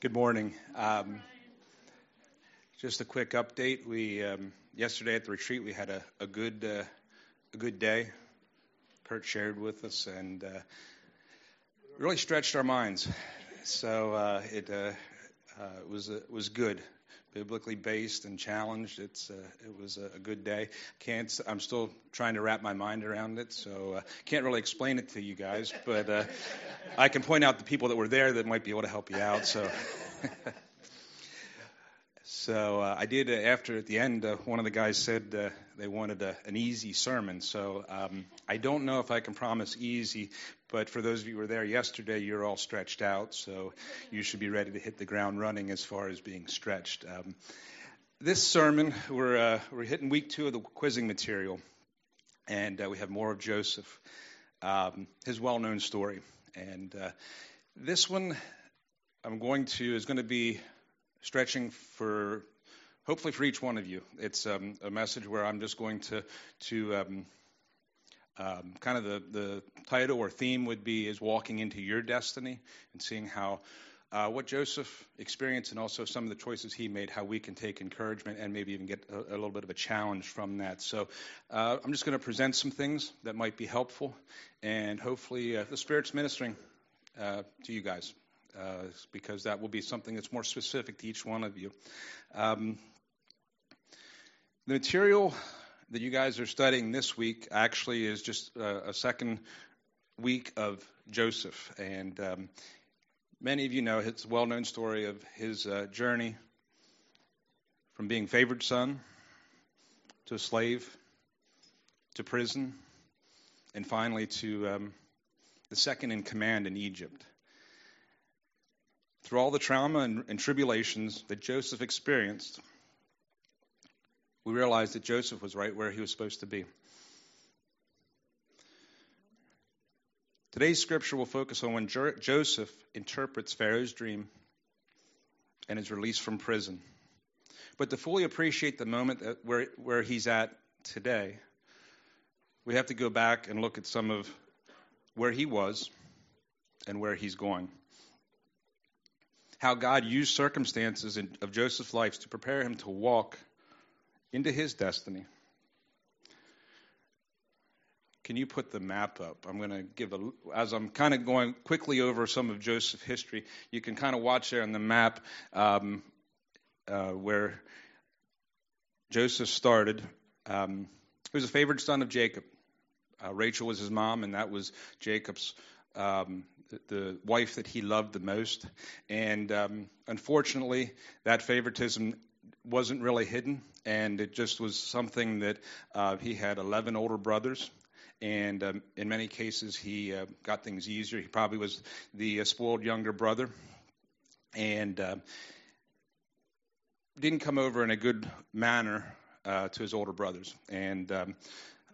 Good morning. Um, just a quick update. We um, yesterday at the retreat we had a, a good uh, a good day. Kurt shared with us and uh, really stretched our minds. So uh, it uh, uh, was was good, biblically based and challenged. It's uh, it was a, good day. Can't I'm still trying to wrap my mind around it, so I can't really explain it to you guys, but. uh, I can point out the people that were there that might be able to help you out. So, so uh, I did. Uh, after at the end, uh, one of the guys said uh, they wanted a, an easy sermon. So um, I don't know if I can promise easy, but for those of you who were there yesterday, you're all stretched out, so you should be ready to hit the ground running as far as being stretched. Um, this sermon, we're uh, we're hitting week two of the quizzing material, and uh, we have more of Joseph, um, his well-known story. And uh, this one, I'm going to is going to be stretching for hopefully for each one of you. It's um, a message where I'm just going to to um, um, kind of the the title or theme would be is walking into your destiny and seeing how. Uh, what Joseph experienced and also some of the choices he made, how we can take encouragement and maybe even get a, a little bit of a challenge from that. So uh, I'm just going to present some things that might be helpful, and hopefully uh, the Spirit's ministering uh, to you guys uh, because that will be something that's more specific to each one of you. Um, the material that you guys are studying this week actually is just uh, a second week of Joseph, and um, Many of you know his well known story of his uh, journey from being favored son to a slave to prison and finally to um, the second in command in Egypt. Through all the trauma and, and tribulations that Joseph experienced, we realize that Joseph was right where he was supposed to be. Today's scripture will focus on when jo- Joseph interprets Pharaoh's dream and is released from prison. But to fully appreciate the moment where, where he's at today, we have to go back and look at some of where he was and where he's going. How God used circumstances in, of Joseph's life to prepare him to walk into his destiny can you put the map up? I'm going to give a, as I'm kind of going quickly over some of Joseph's history, you can kind of watch there on the map um, uh, where Joseph started. Um, he was a favored son of Jacob. Uh, Rachel was his mom, and that was Jacob's um, the, wife that he loved the most. And um, unfortunately, that favoritism wasn't really hidden, and it just was something that uh, he had 11 older brothers and um, in many cases he uh, got things easier. He probably was the uh, spoiled younger brother, and uh, didn't come over in a good manner uh, to his older brothers. And um,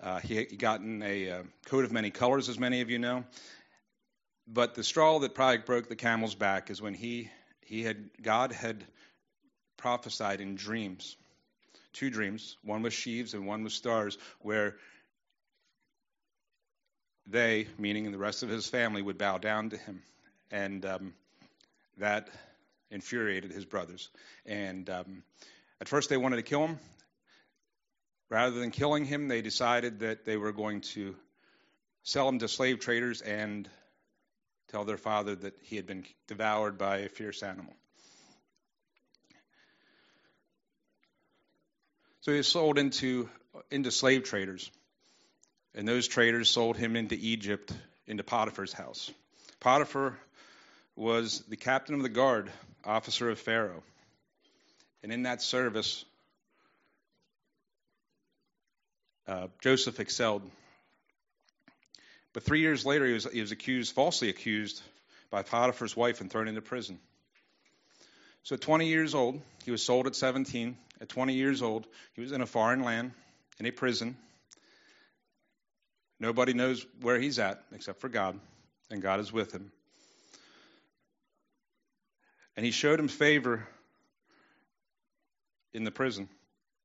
uh, he had gotten a uh, coat of many colors, as many of you know. But the straw that probably broke the camel's back is when he he had God had prophesied in dreams, two dreams. One with sheaves and one with stars, where they, meaning the rest of his family, would bow down to him. And um, that infuriated his brothers. And um, at first, they wanted to kill him. Rather than killing him, they decided that they were going to sell him to slave traders and tell their father that he had been devoured by a fierce animal. So he was sold into into slave traders. And those traders sold him into Egypt, into Potiphar's house. Potiphar was the captain of the guard, officer of Pharaoh. And in that service, uh, Joseph excelled. But three years later, he was, he was accused, falsely accused, by Potiphar's wife and thrown into prison. So at 20 years old, he was sold at 17. At 20 years old, he was in a foreign land, in a prison. Nobody knows where he's at except for God, and God is with him. And he showed him favor in the prison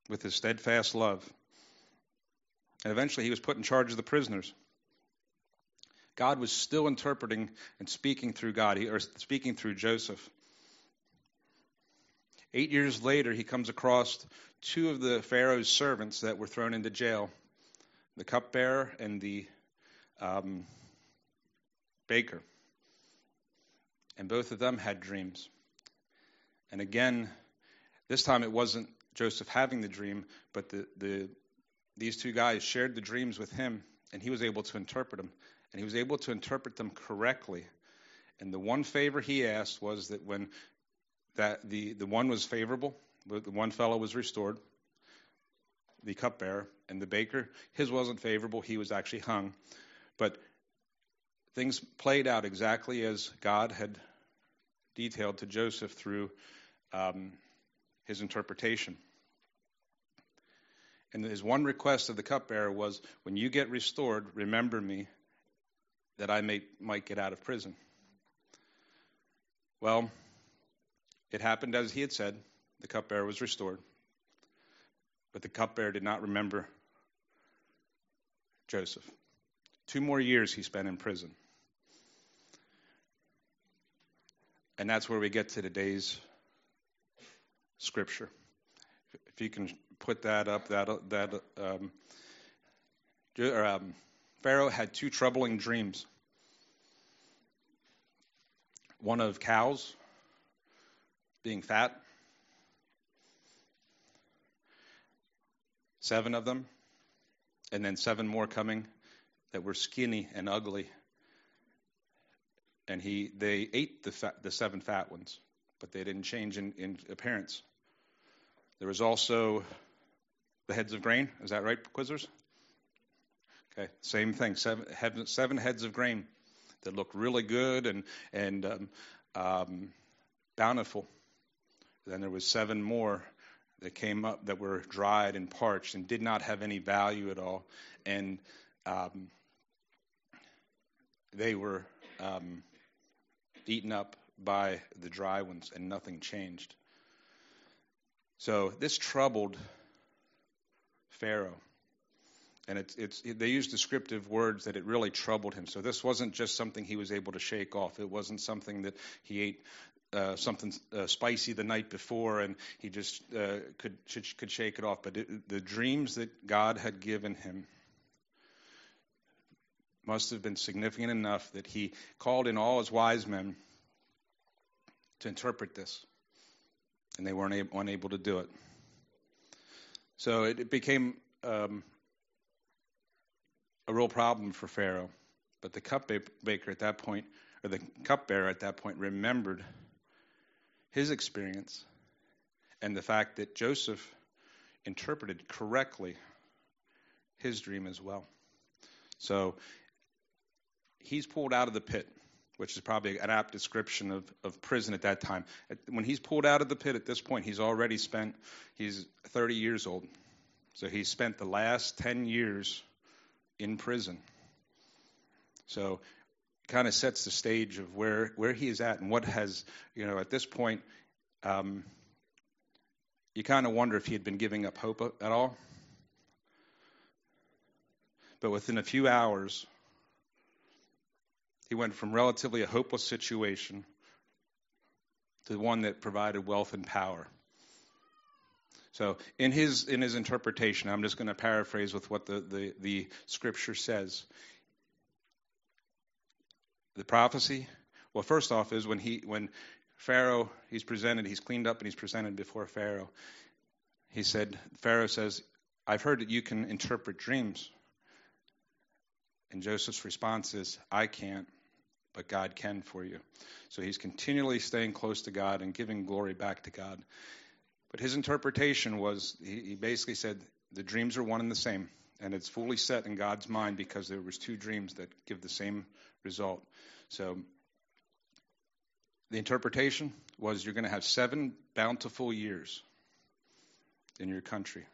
with his steadfast love. And eventually he was put in charge of the prisoners. God was still interpreting and speaking through God, or speaking through Joseph. Eight years later, he comes across two of the Pharaoh's servants that were thrown into jail the cupbearer and the um, baker. And both of them had dreams. And again, this time it wasn't Joseph having the dream, but the, the, these two guys shared the dreams with him, and he was able to interpret them. And he was able to interpret them correctly. And the one favor he asked was that when that the, the one was favorable, the one fellow was restored, the cupbearer, and the baker, his wasn't favorable, he was actually hung. But things played out exactly as God had detailed to Joseph through um, his interpretation. And his one request of the cupbearer was, When you get restored, remember me that I may, might get out of prison. Well, it happened as he had said. The cupbearer was restored. But the cupbearer did not remember Joseph. Two more years he spent in prison. And that's where we get to today's scripture. If you can put that up, that that um, um, Pharaoh had two troubling dreams. One of cows being fat, seven of them, and then seven more coming that were skinny and ugly. And he, they ate the, fat, the seven fat ones, but they didn't change in, in appearance. There was also the heads of grain. Is that right, quizzers? Okay, same thing. Seven, seven heads of grain that looked really good and and um, um, bountiful. Then there was seven more that came up that were dried and parched and did not have any value at all, and um, they were um, eaten up by the dry ones, and nothing changed. So this troubled Pharaoh. And it's, it's, they use descriptive words that it really troubled him. So this wasn't just something he was able to shake off. It wasn't something that he ate uh, something uh, spicy the night before and he just uh, could could shake it off. But it, the dreams that God had given him must have been significant enough that he called in all his wise men to interpret this and they weren't able, unable to do it. So it, it became um, a real problem for Pharaoh. But the cupbearer at that point, or the cupbearer at that point, remembered his experience and the fact that Joseph interpreted correctly his dream as well. So he's pulled out of the pit which is probably an apt description of, of prison at that time. When he's pulled out of the pit at this point, he's already spent, he's 30 years old. So he spent the last 10 years in prison. So kind of sets the stage of where, where he is at and what has, you know, at this point, um, you kind of wonder if he had been giving up hope at all. But within a few hours, he went from relatively a hopeless situation to one that provided wealth and power. So in his in his interpretation, I'm just going to paraphrase with what the, the, the scripture says. The prophecy, well, first off, is when he when Pharaoh he's presented, he's cleaned up and he's presented before Pharaoh. He said, Pharaoh says, I've heard that you can interpret dreams. And Joseph's response is, I can't but God can for you. So he's continually staying close to God and giving glory back to God. But his interpretation was he, he basically said the dreams are one and the same, and it's fully set in God's mind because there was two dreams that give the same result. So the interpretation was you're going to have seven bountiful years in your country.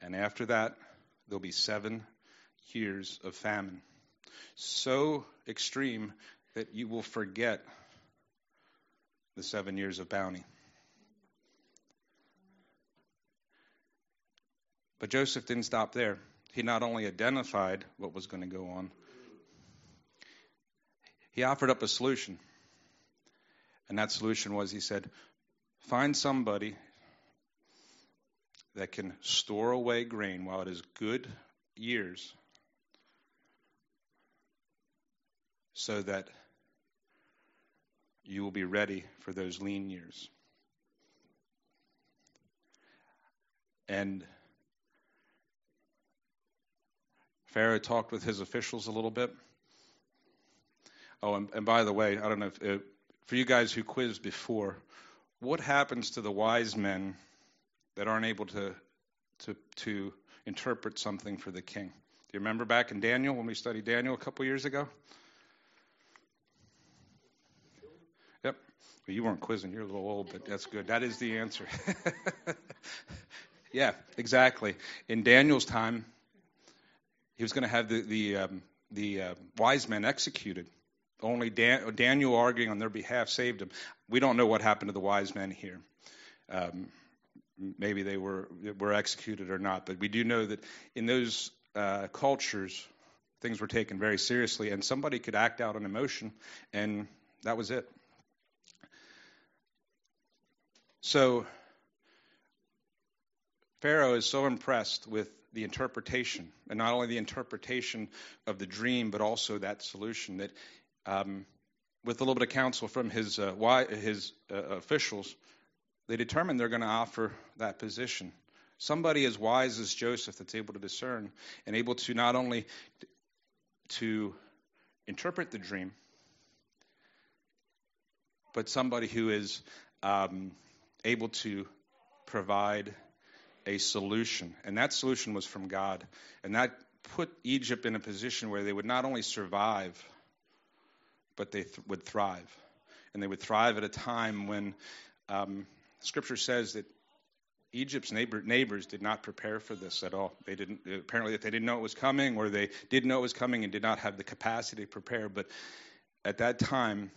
And after that, there'll be seven years of famine so extreme that you will forget the seven years of bounty. But Joseph didn't stop there. He not only identified what was going to go on, he offered up a solution. And that solution was he said, Find somebody that can store away grain while it is good years so that you will be ready for those lean years. And Pharaoh talked with his officials a little bit. Oh, and, and by the way, I don't know if, uh, for you guys who quizzed before, what happens to the wise men that aren't able to to to interpret something for the king? Do you remember back in Daniel when we studied Daniel a couple years ago? Yep. Well, you weren't quizzing. You're a little old, but that's good. That is the answer. yeah, exactly. In Daniel's time, he was going to have the the um, the uh, wise men executed. Only Dan, Daniel arguing on their behalf saved him. We don't know what happened to the wise men here. Um, maybe they were were executed or not, but we do know that in those uh, cultures, things were taken very seriously, and somebody could act out an emotion, and that was it. So Pharaoh is so impressed with the interpretation, and not only the interpretation of the dream, but also that solution. That, um, with a little bit of counsel from his uh, why, his uh, officials, they determine they're going to offer that position. Somebody as wise as Joseph that's able to discern and able to not only to interpret the dream, but somebody who is um, able to provide a solution. And that solution was from God. And that put Egypt in a position where they would not only survive, but they th- would thrive. And they would thrive at a time when um, Scripture says that Egypt's neighbor, neighbors did not prepare for this at all. They didn't apparently if they didn't know it was coming, or they did know it was coming and did not have the capacity to prepare. But at that time,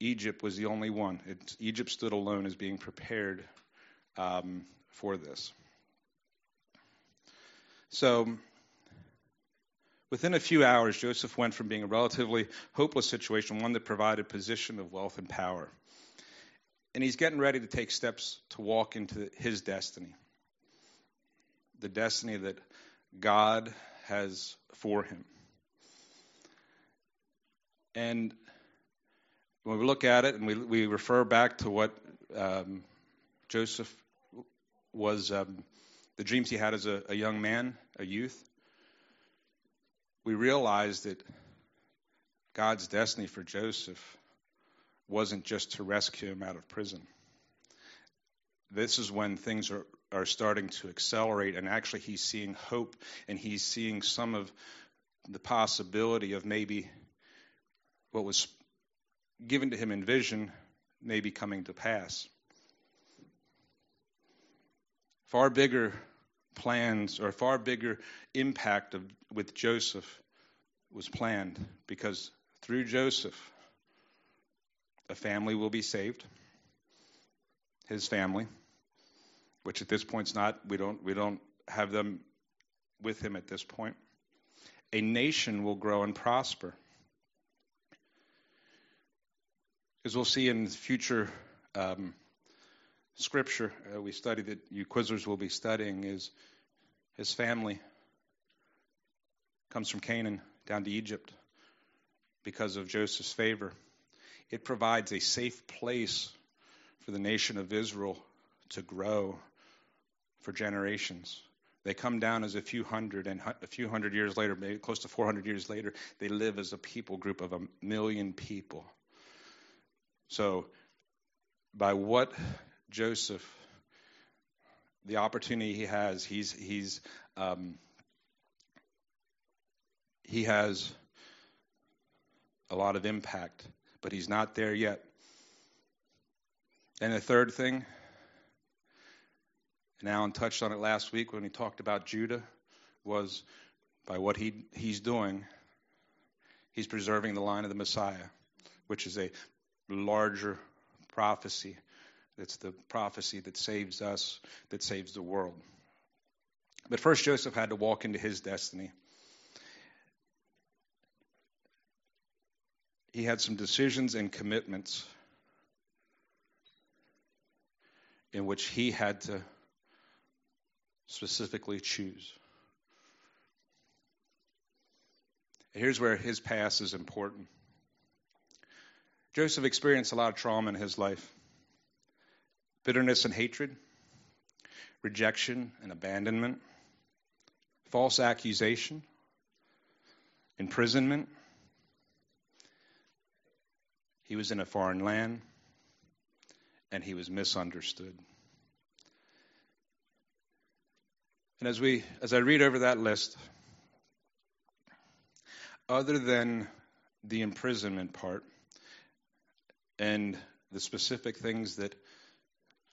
Egypt was the only one. It, Egypt stood alone as being prepared um, for this. So, within a few hours, Joseph went from being a relatively hopeless situation, one that provided position of wealth and power. And he's getting ready to take steps to walk into his destiny the destiny that God has for him. And when we look at it and we, we refer back to what um, Joseph was um, the dreams he had as a, a young man, a youth, we realized that God's destiny for Joseph wasn't just to rescue him out of prison. This is when things are, are starting to accelerate, and actually, he's seeing hope and he's seeing some of the possibility of maybe what was given to him in vision maybe coming to pass far bigger plans or far bigger impact of, with Joseph was planned because through Joseph, a family will be saved. His family, which at this point is not, we don't, we don't have them with him at this point. A nation will grow and prosper. As we'll see in future um, scripture uh, we study that you quizzers will be studying is his family comes from Canaan down to Egypt because of Joseph's favor. It provides a safe place for the nation of Israel to grow for generations. They come down as a few hundred, and a few hundred years later, maybe close to 400 years later, they live as a people group of a million people. So, by what Joseph, the opportunity he has, he's he's um, he has a lot of impact, but he's not there yet. And the third thing, and Alan touched on it last week when he talked about Judah, was by what he he's doing, he's preserving the line of the Messiah, which is a larger prophecy it's the prophecy that saves us, that saves the world. But first, Joseph had to walk into his destiny. He had some decisions and commitments in which he had to specifically choose. Here's where his past is important. Joseph experienced a lot of trauma in his life bitterness and hatred, rejection and abandonment, false accusation, imprisonment. He was in a foreign land and he was misunderstood. And as we as I read over that list, other than the imprisonment part and the specific things that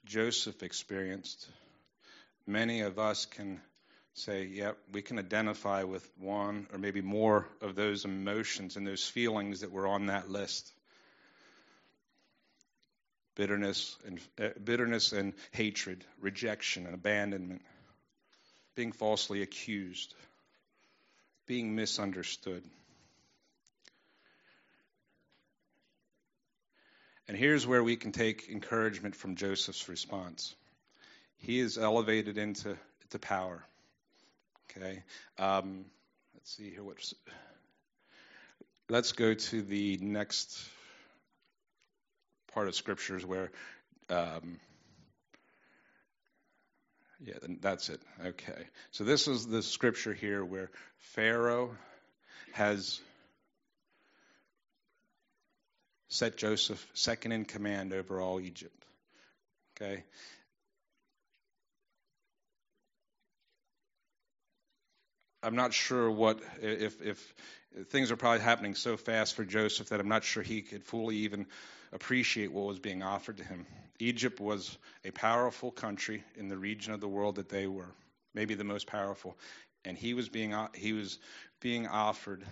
Joseph experienced, many of us can say, yeah, we can identify with one or maybe more of those emotions and those feelings that were on that list. Bitterness and uh, bitterness and hatred, rejection and abandonment, being falsely accused, being misunderstood. And here's where we can take encouragement from Joseph's response. He is elevated into, into power. Okay. Um, let's see here. What's let's go to the next part of scriptures where um, yeah, that's it. Okay. So this is the scripture here where Pharaoh has set Joseph second in command over all Egypt. Okay. I'm not sure what if if things are probably happening so fast for Joseph that I'm not sure he could fully even appreciate what was being offered to him. Egypt was a powerful country in the region of the world that they were, maybe the most powerful, and he was being he was being offered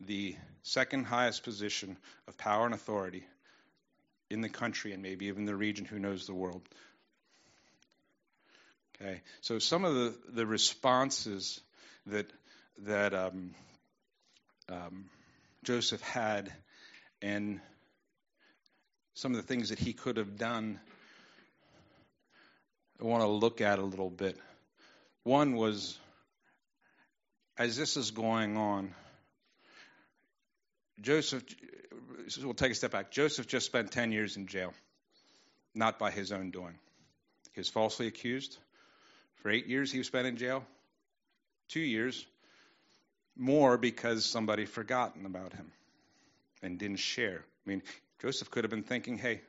the second highest position of power and authority in the country and maybe even the region, who knows the world. Okay, so some of the, the responses that that um, um, Joseph had and some of the things that he could have done, I want to look at a little bit. One was, as this is going on, Joseph, we'll take a step back. Joseph just spent 10 years in jail, not by his own doing. He was falsely accused. For eight years, he was spent in jail. Two years, more because somebody forgotten about him and didn't share. I mean, Joseph could have been thinking, hey,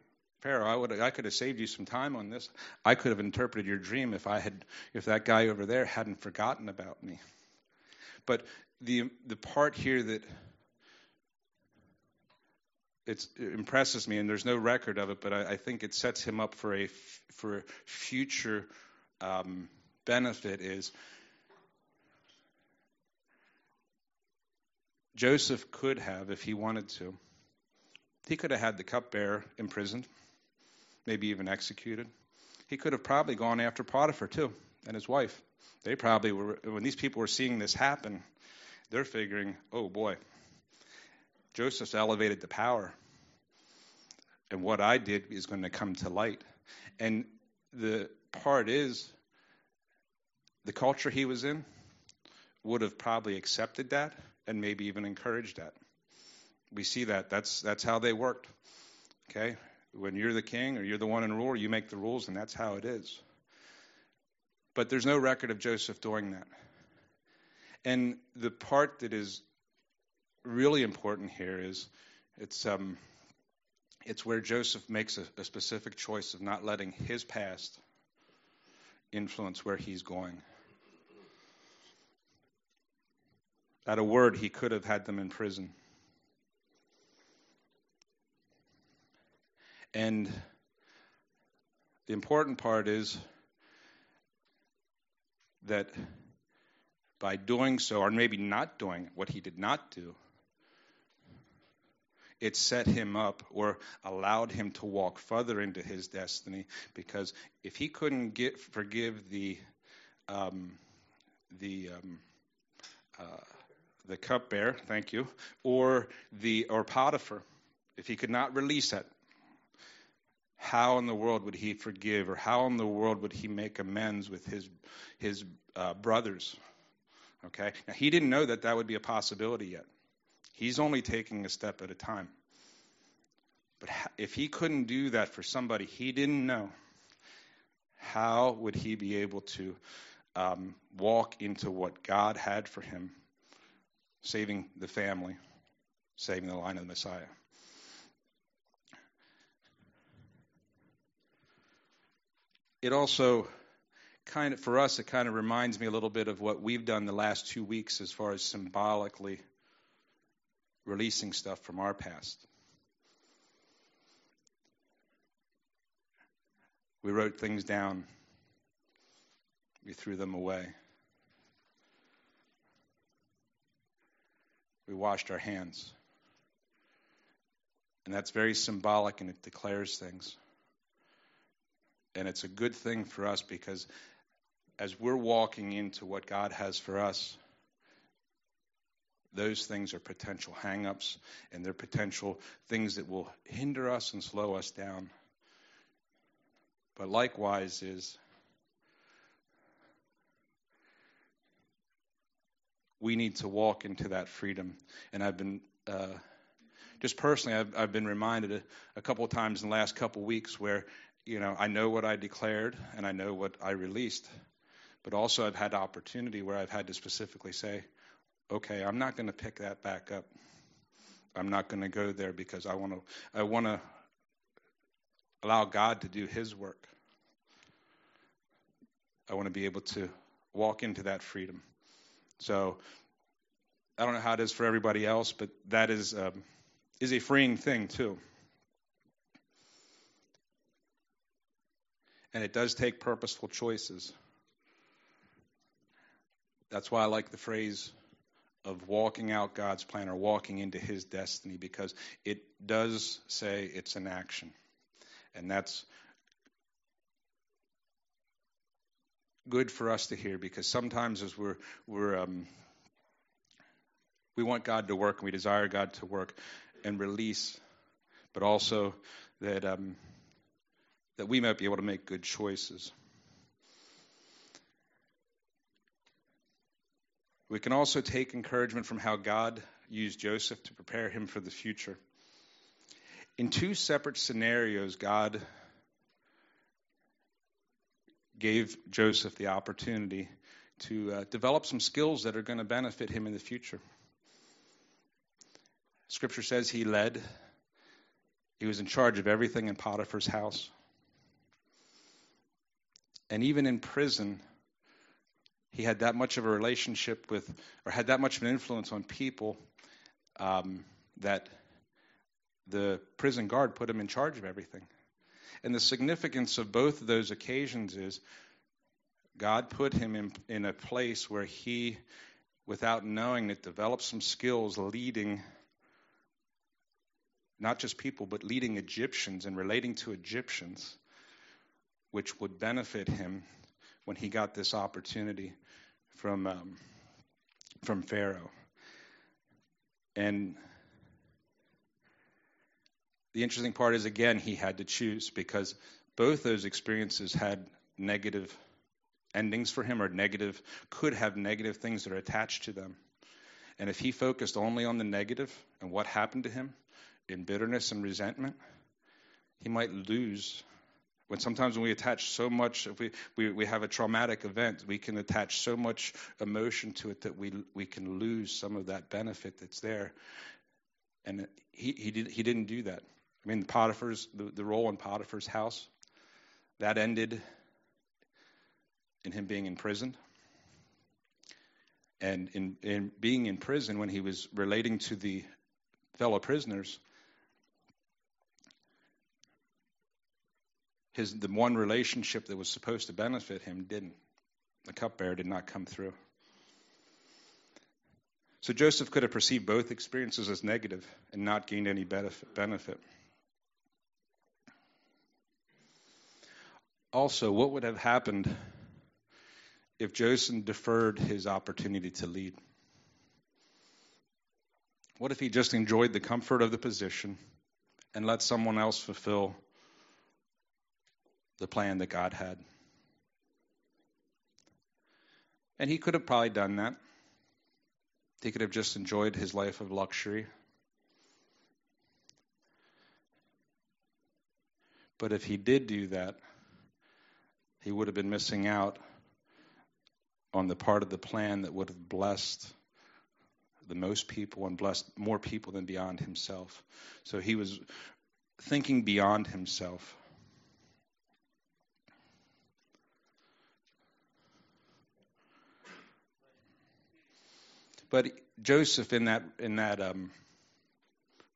Pharaoh, I would I could have saved you some time on this. I could have interpreted your dream if I had if that guy over there hadn't forgotten about me. But the the part here that it impresses me, and there's no record of it, but I, I think it sets him up for a for future um, benefit. Is Joseph could have, if he wanted to, he could have had the cupbearer imprisoned, maybe even executed. He could have probably gone after Potiphar too and his wife. They probably were, when these people were seeing this happen, they're figuring, oh boy, Joseph's elevated to power. And what I did is going to come to light. And the part is, the culture he was in would have probably accepted that and maybe even encouraged that. We see that. That's that's how they worked. Okay? When you're the king or you're the one in rule, you make the rules and that's how it is. But there's no record of Joseph doing that. And the part that is really important here is it's um, it's where Joseph makes a, a specific choice of not letting his past influence where he's going. At a word, he could have had them in prison. And the important part is that by doing so, or maybe not doing what he did not do, it set him up or allowed him to walk further into his destiny because if he couldn't get forgive the um, the um, uh, the cupbearer, thank you, or the or Potiphar, if he could not release that, how in the world would he forgive or how in the world would he make amends with his his uh, brothers? Okay. Now he didn't know that that would be a possibility yet he's only taking a step at a time. But if he couldn't do that for somebody he didn't know how would he be able to um, walk into what god had for him saving the family saving the line of the messiah? It also kind of, for us, it kind of reminds me a little bit of what we've done the last two weeks as far as symbolically releasing stuff from our past. We wrote things down, we threw them away. We washed our hands. And that's very symbolic and it declares things. And it's a good thing for us because as we're walking into what God has for us, those things are potential hangups and they're potential things that will hinder us and slow us down. But likewise is we need to walk into that freedom. And I've been uh, just personally, I've, I've been reminded a, a couple of times in the last couple of weeks where you know, I know what I declared and I know what I released, but also I've had opportunity where I've had to specifically say, okay, I'm not going to pick that back up. I'm not going to go there because I want to. I want to allow God to do His work. I want to be able to walk into that freedom. So I don't know how it is for everybody else, but that is um, is a freeing thing too. And it does take purposeful choices. That's why I like the phrase of walking out God's plan or walking into his destiny because it does say it's an action. And that's good for us to hear because sometimes as we're we're um, we want God to work and we desire God to work and release, but also that um, that we might be able to make good choices. We can also take encouragement from how God used Joseph to prepare him for the future. In two separate scenarios, God gave Joseph the opportunity to uh, develop some skills that are going to benefit him in the future. Scripture says he led, he was in charge of everything in Potiphar's house. And even in prison, he had that much of a relationship with, or had that much of an influence on people um, that the prison guard put him in charge of everything. And the significance of both of those occasions is God put him in, in a place where he, without knowing it, developed some skills leading not just people, but leading Egyptians and relating to Egyptians which would benefit him when he got this opportunity from um, from Pharaoh. And the interesting part is again he had to choose because both those experiences had negative endings for him or negative could have negative things that are attached to them. And if he focused only on the negative and what happened to him in bitterness and resentment, he might lose when sometimes when we attach so much, if we, we, we have a traumatic event, we can attach so much emotion to it that we, we can lose some of that benefit that's there. And he, he, did, he didn't do that. I mean, Potiphar's, the, the role in Potiphar's house, that ended in him being in prison. And in, in being in prison, when he was relating to the fellow prisoners, his the one relationship that was supposed to benefit him didn't. The cupbearer did not come through. So Joseph could have perceived both experiences as negative and not gained any benefit. Also, what would have happened if Joseph deferred his opportunity to lead? What if he just enjoyed the comfort of the position and let someone else fulfill the plan that God had. And he could have probably done that. He could have just enjoyed his life of luxury. But if he did do that, he would have been missing out on the part of the plan that would have blessed the most people and blessed more people than beyond himself. So he was thinking beyond himself. But Joseph, in that, in that, um,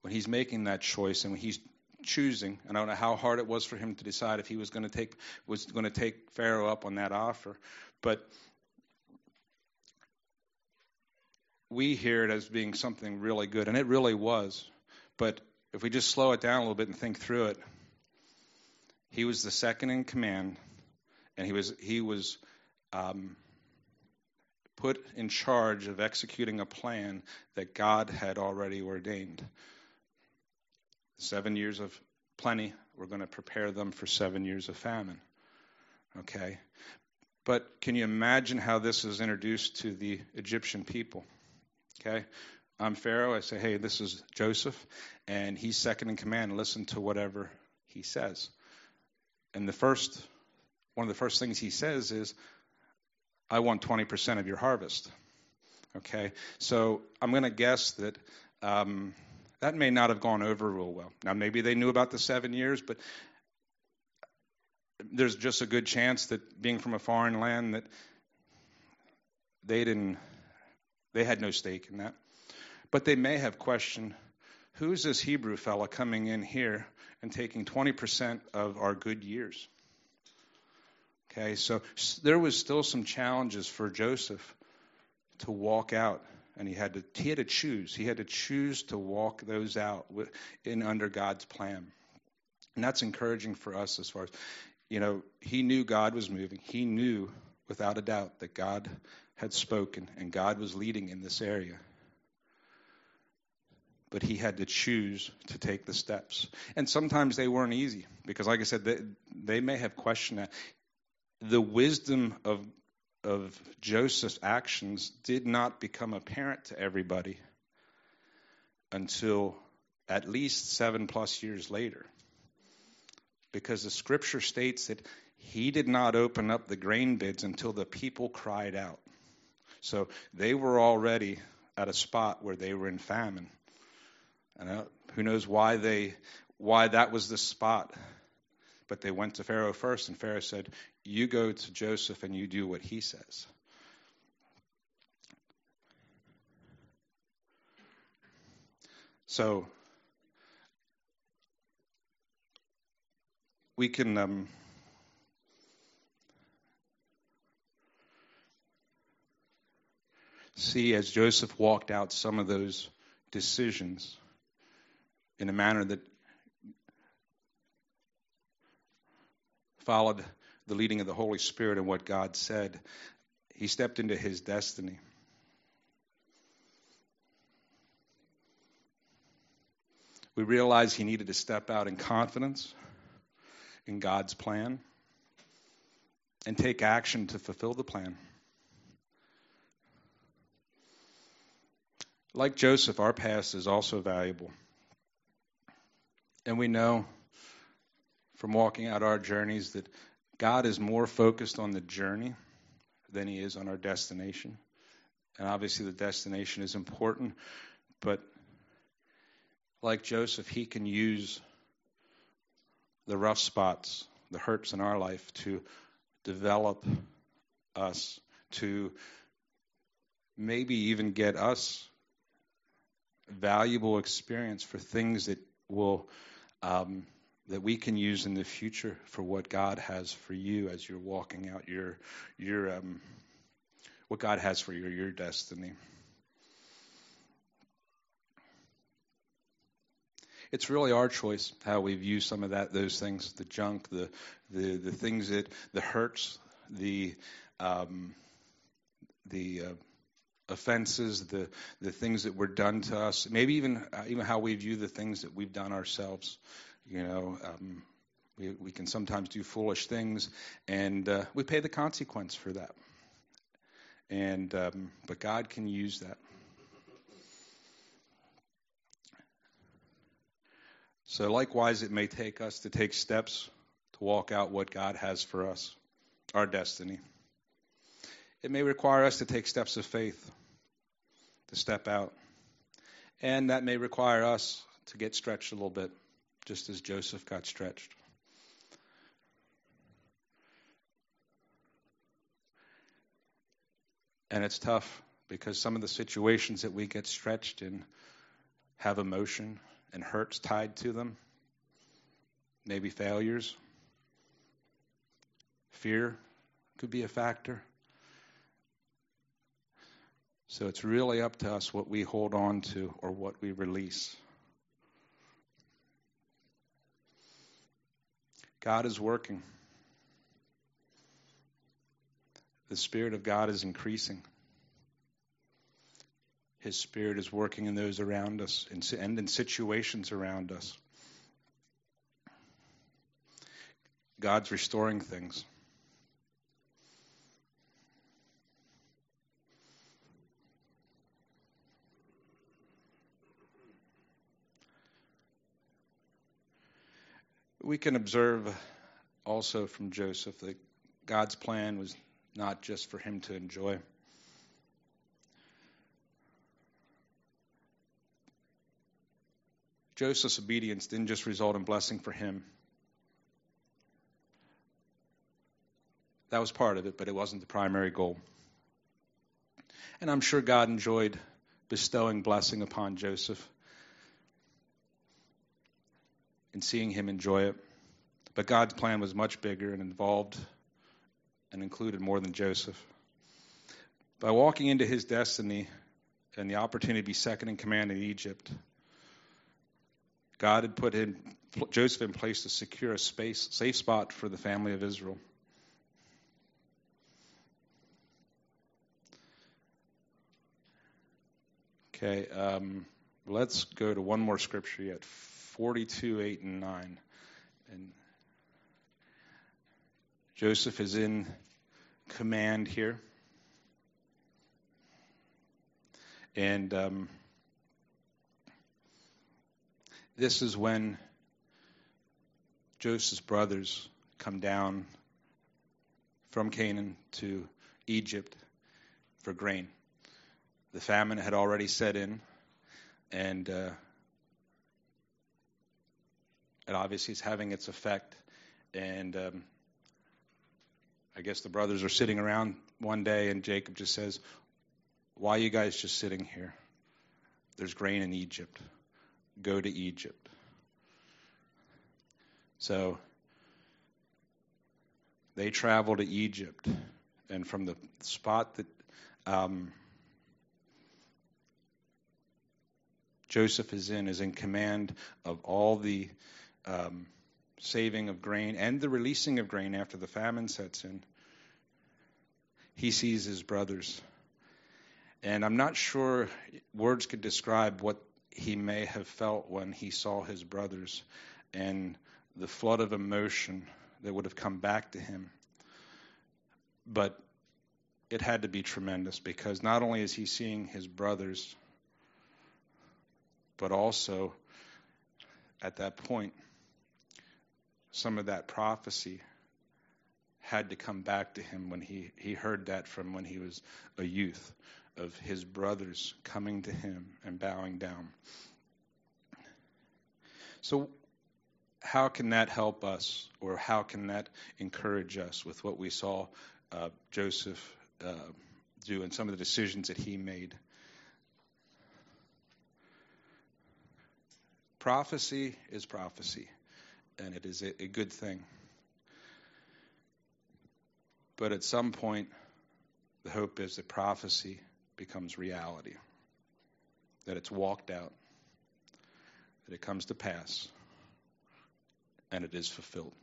when he's making that choice and when he's choosing, and I don't know how hard it was for him to decide if he was going to take was going to take Pharaoh up on that offer, but we hear it as being something really good, and it really was. But if we just slow it down a little bit and think through it, he was the second in command, and he was he was um, put in charge of executing a plan that God had already ordained. Seven years of plenty, we're going to prepare them for seven years of famine. Okay? But can you imagine how this is introduced to the Egyptian people? Okay? I'm Pharaoh. I say, hey, this is Joseph, and he's second in command. Listen to whatever he says. And the first, one of the first things he says is, I want 20% of your harvest. Okay, so I'm going to guess that um, that may not have gone over real well. Now, maybe they knew about the seven years, but there's just a good chance that being from a foreign land that they didn't, they had no stake in that. But they may have questioned, who's this Hebrew fella coming in here and taking 20% of our good years? Okay, so there was still some challenges for Joseph to walk out, and he had to he had to choose. He had to choose to walk those out in under God's plan, and that's encouraging for us as far as you know. He knew God was moving. He knew without a doubt that God had spoken and God was leading in this area. But he had to choose to take the steps. And sometimes they weren't easy because, like I said, they, they may have questioned that the wisdom of, of Joseph's actions did not become apparent to everybody until at least seven plus years later. Because the scripture states that he did not open up the grain bins until the people cried out. So they were already at a spot where they were in famine. And uh, who knows why they why that was the spot. But they went to Pharaoh first, and Pharaoh said, you go to Joseph and you do what he says. So we can um, see as Joseph walked out some of those decisions in a manner that followed the leading of the Holy Spirit and what God said, he stepped into his destiny. We realized he needed to step out in confidence in God's plan and take action to fulfill the plan. Like Joseph, our past is also valuable. And we know from walking out our journeys that God is more focused on the journey than he is on our destination. And obviously, the destination is important, but like Joseph, he can use the rough spots, the hurts in our life to develop us, to maybe even get us valuable experience for things that will um, that we can use in the future for what God has for you as you're walking out your your um, what God has for you, your destiny. It's really our choice how we view some of that, those things, the junk, the the the things that the hurts, the um, the uh, offenses, the the things that were done to us, maybe even uh, even how we view the things that we've done ourselves you know, um, We, we can sometimes do foolish things, and uh, we pay the consequence for that. And um, but God can use that. So likewise, it may take us to take steps to walk out what God has for us, our destiny. It may require us to take steps of faith, to step out. And that may require us to get stretched a little bit, just as Joseph got stretched. And it's tough because some of the situations that we get stretched in have emotion and hurts tied to them, maybe failures. Fear could be a factor. So it's really up to us what we hold on to or what we release. God is working. The Spirit of God is increasing. His Spirit is working in those around us and in situations around us. God's restoring things. We can observe also from Joseph that God's plan was not just for him to enjoy. Joseph's obedience didn't just result in blessing for him. That was part of it, but it wasn't the primary goal. And I'm sure God enjoyed bestowing blessing upon Joseph and seeing him enjoy it. But God's plan was much bigger and involved and included more than Joseph. By walking into his destiny and the opportunity to be second in command in Egypt, God had put him, Joseph in place to secure a space, safe spot for the family of Israel. Okay, um, let's go to one more scripture yet 42, 8, and 9. And Joseph is in command here. And um, this is when Joseph's brothers come down from Canaan to Egypt for grain. The famine had already set in, and uh, it obviously is having its effect. And um, I guess the brothers are sitting around one day, and Jacob just says, Why are you guys just sitting here? There's grain in Egypt. Go to Egypt. So they travel to Egypt, and from the spot that um, Joseph is in, is in command of all the um, saving of grain and the releasing of grain after the famine sets in, he sees his brothers. And I'm not sure words could describe what he may have felt when he saw his brothers and the flood of emotion that would have come back to him. But it had to be tremendous because not only is he seeing his brothers, but also at that point, some of that prophecy had to come back to him when he, he heard that from when he was a youth of his brothers coming to him and bowing down. So, how can that help us, or how can that encourage us with what we saw uh, Joseph uh, do and some of the decisions that he made? Prophecy is prophecy and it is a, a good thing. But at some point, the hope is that prophecy becomes reality, that it's walked out, that it comes to pass, and it is fulfilled.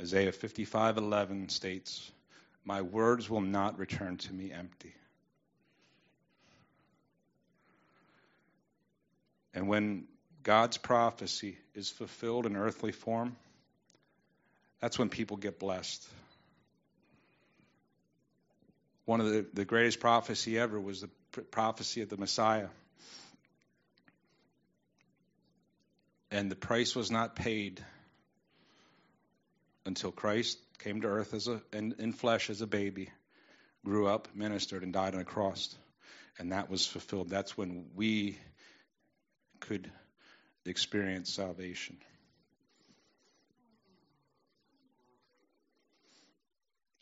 Isaiah 55:11 states, "My words will not return to me empty." And when God's prophecy is fulfilled in earthly form, That's when people get blessed. One of the, the greatest prophecy ever was the prophecy of the Messiah. And the price was not paid until Christ came to earth as a, in, in flesh as a baby, grew up, ministered, and died on a cross. And that was fulfilled. That's when we could experience salvation.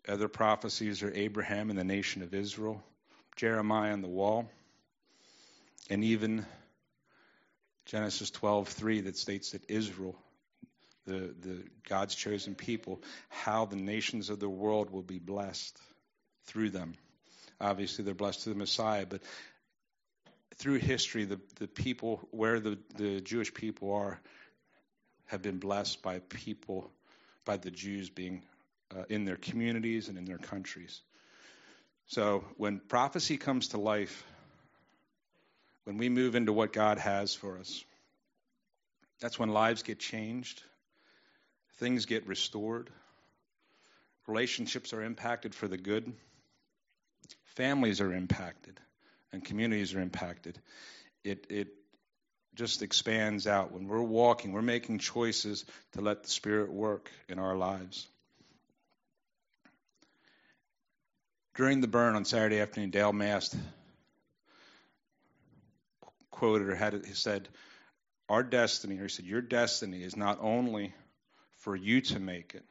Other prophecies are Abraham and the nation of Israel, Jeremiah on the wall, and even Genesis 12:3 that states that Israel, the, the God's chosen people, how the nations of the world will be blessed through them. Obviously, they're blessed through the Messiah, but through history, the, the people where the, the Jewish people are have been blessed by people, by the Jews being uh, in their communities and in their countries. So when prophecy comes to life, when we move into what God has for us, that's when lives get changed, things get restored, relationships are impacted for the good, families are impacted, and communities are impacted. It, it just expands out. When we're walking, we're making choices to let the Spirit work in our lives. During the burn on Saturday afternoon, Dale Mast quoted or had he said, "Our destiny," or he said, "Your destiny is not only for you to make it,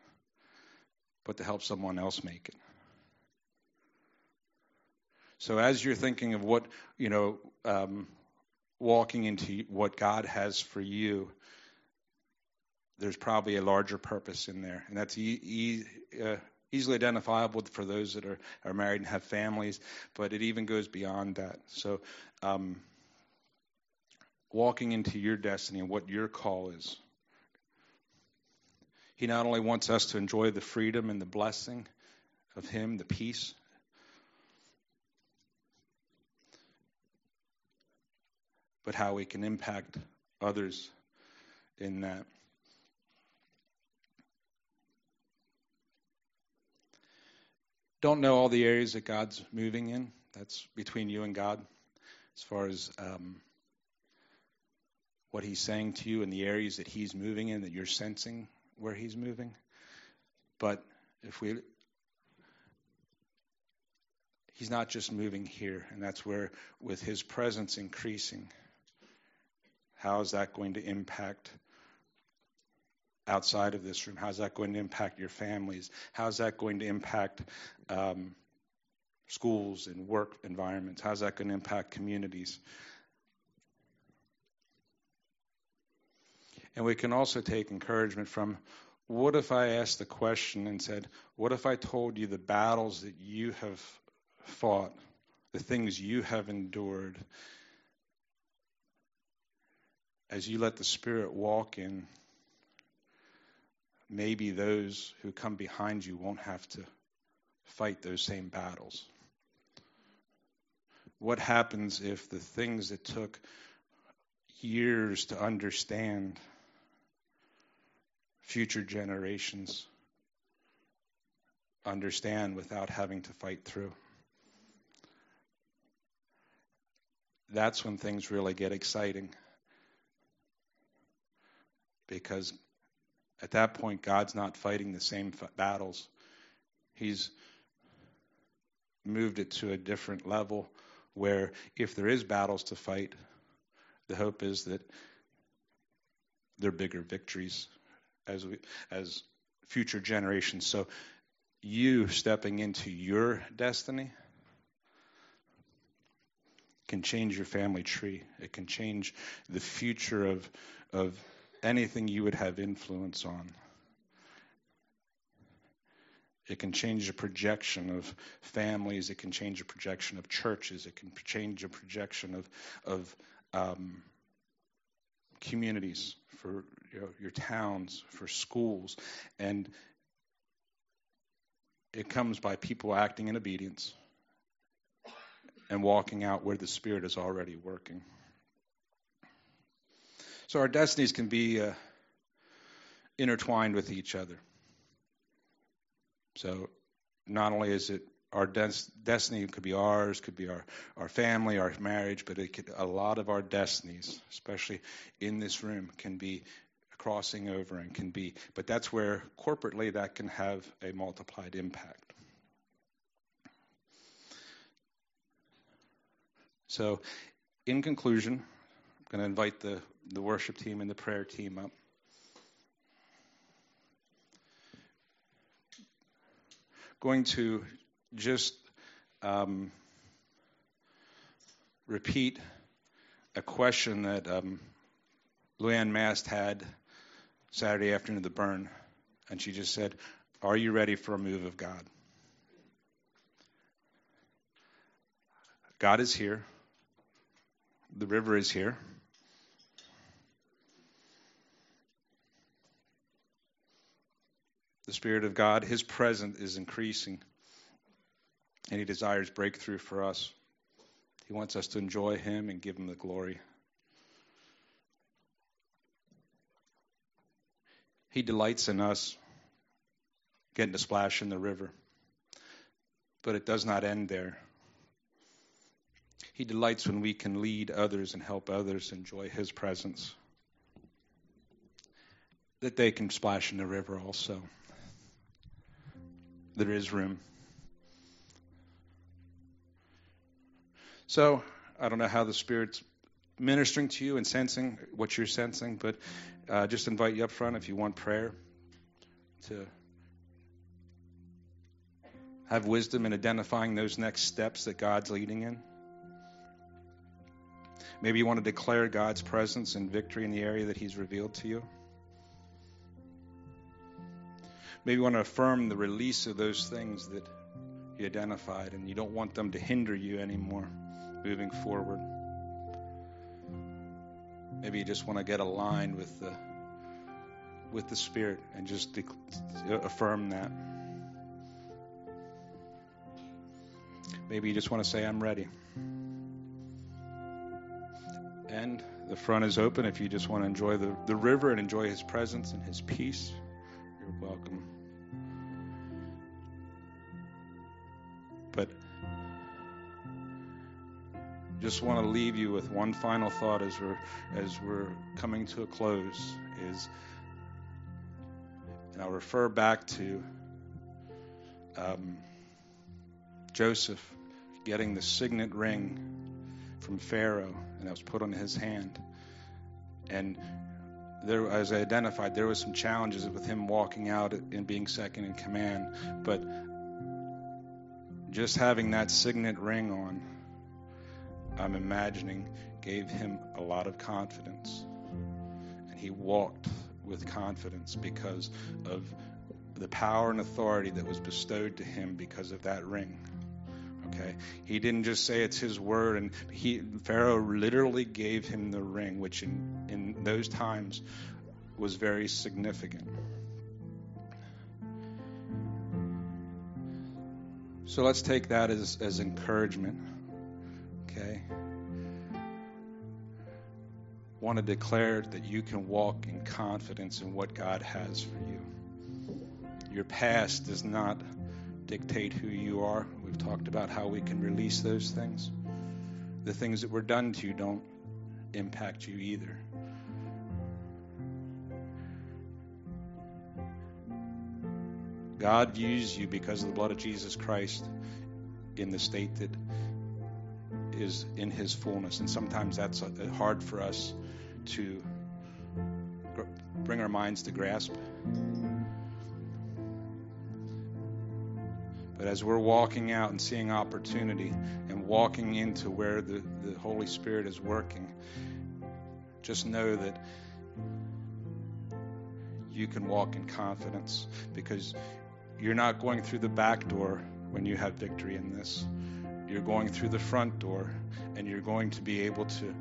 but to help someone else make it." So as you're thinking of what you know, um, walking into what God has for you, there's probably a larger purpose in there, and that's e- e- uh, easily identifiable for those that are, are married and have families, but it even goes beyond that. So, um, walking into your destiny and what your call is. He not only wants us to enjoy the freedom and the blessing of Him, the peace, but how we can impact others in that. Don't know all the areas that God's moving in. That's between you and God as far as um, what He's saying to you and the areas that He's moving in, that you're sensing where He's moving. But if we He's not just moving here, and that's where, with His presence increasing, how is that going to impact outside of this room? How's that going to impact your families? How's that going to impact um, schools and work environments? How's that going to impact communities? And we can also take encouragement from what if I asked the question and said, What if I told you the battles that you have fought, the things you have endured, as you let the Spirit walk in? maybe those who come behind you won't have to fight those same battles. What happens if the things that took years to understand future generations understand without having to fight through? That's when things really get exciting because at that point, God's not fighting the same battles. He's moved it to a different level where if there is battles to fight, the hope is that they're bigger victories as we, as future generations. So you stepping into your destiny can change your family tree. It can change the future of of anything you would have influence on. It can change the projection of families. It can change the projection of churches. It can change the projection of of um, communities for you know, your towns, for schools, and it comes by people acting in obedience and walking out where the Spirit is already working. So our destinies can be uh, intertwined with each other. So not only is it our des- destiny could be ours, could be our, our family, our marriage, but it could, a lot of our destinies, especially in this room, can be crossing over and can be. But that's where corporately that can have a multiplied impact. So, in conclusion, I'm going to invite the, the worship team and the prayer team up. Going to just um, repeat a question that um, Luann Mast had Saturday afternoon at the burn, and she just said, Are you ready for a move of God? God is here. The river is here. The Spirit of God, His presence is increasing and He desires breakthrough for us. He wants us to enjoy Him and give Him the glory. He delights in us getting to splash in the river. But it does not end there. He delights when we can lead others and help others enjoy His presence. That they can splash in the river also. There is room. So I don't know how the Spirit's ministering to you and sensing what you're sensing, but uh, just invite you up front if you want prayer to have wisdom in identifying those next steps that God's leading in. Maybe you want to declare God's presence and victory in the area that He's revealed to you. Maybe you want to affirm the release of those things that you identified and you don't want them to hinder you anymore moving forward. Maybe you just want to get aligned with the with the Spirit and just affirm that. Maybe you just want to say, I'm ready. And the front is open if you just want to enjoy the, the river and enjoy His presence and His peace. You're welcome. Just want to leave you with one final thought as we're as we're coming to a close is and I'll refer back to um, Joseph getting the signet ring from Pharaoh and that was put on his hand. And there as I identified there was some challenges with him walking out and being second in command but just having that signet ring on I'm imagining, gave him a lot of confidence. And he walked with confidence because of the power and authority that was bestowed to him because of that ring. Okay, he didn't just say it's his word, and he Pharaoh literally gave him the ring, which in in those times was very significant. So let's take that as as encouragement. Want to declare that you can walk in confidence in what God has for you. Your past does not dictate who you are. We've talked about how we can release those things. The things that were done to you don't impact you either. God views you because of the blood of Jesus Christ in the state that is in his fullness. And sometimes that's hard for us to bring our minds to grasp. But as we're walking out and seeing opportunity and walking into where the, the Holy Spirit is working, just know that you can walk in confidence because you're not going through the back door when you have victory in this you're going through the front door and you're going to be able to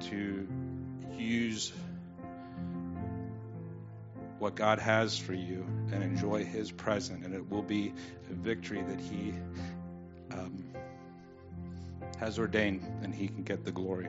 to use what God has for you and enjoy His present. and it will be a victory that He um, has ordained, and He can get the glory.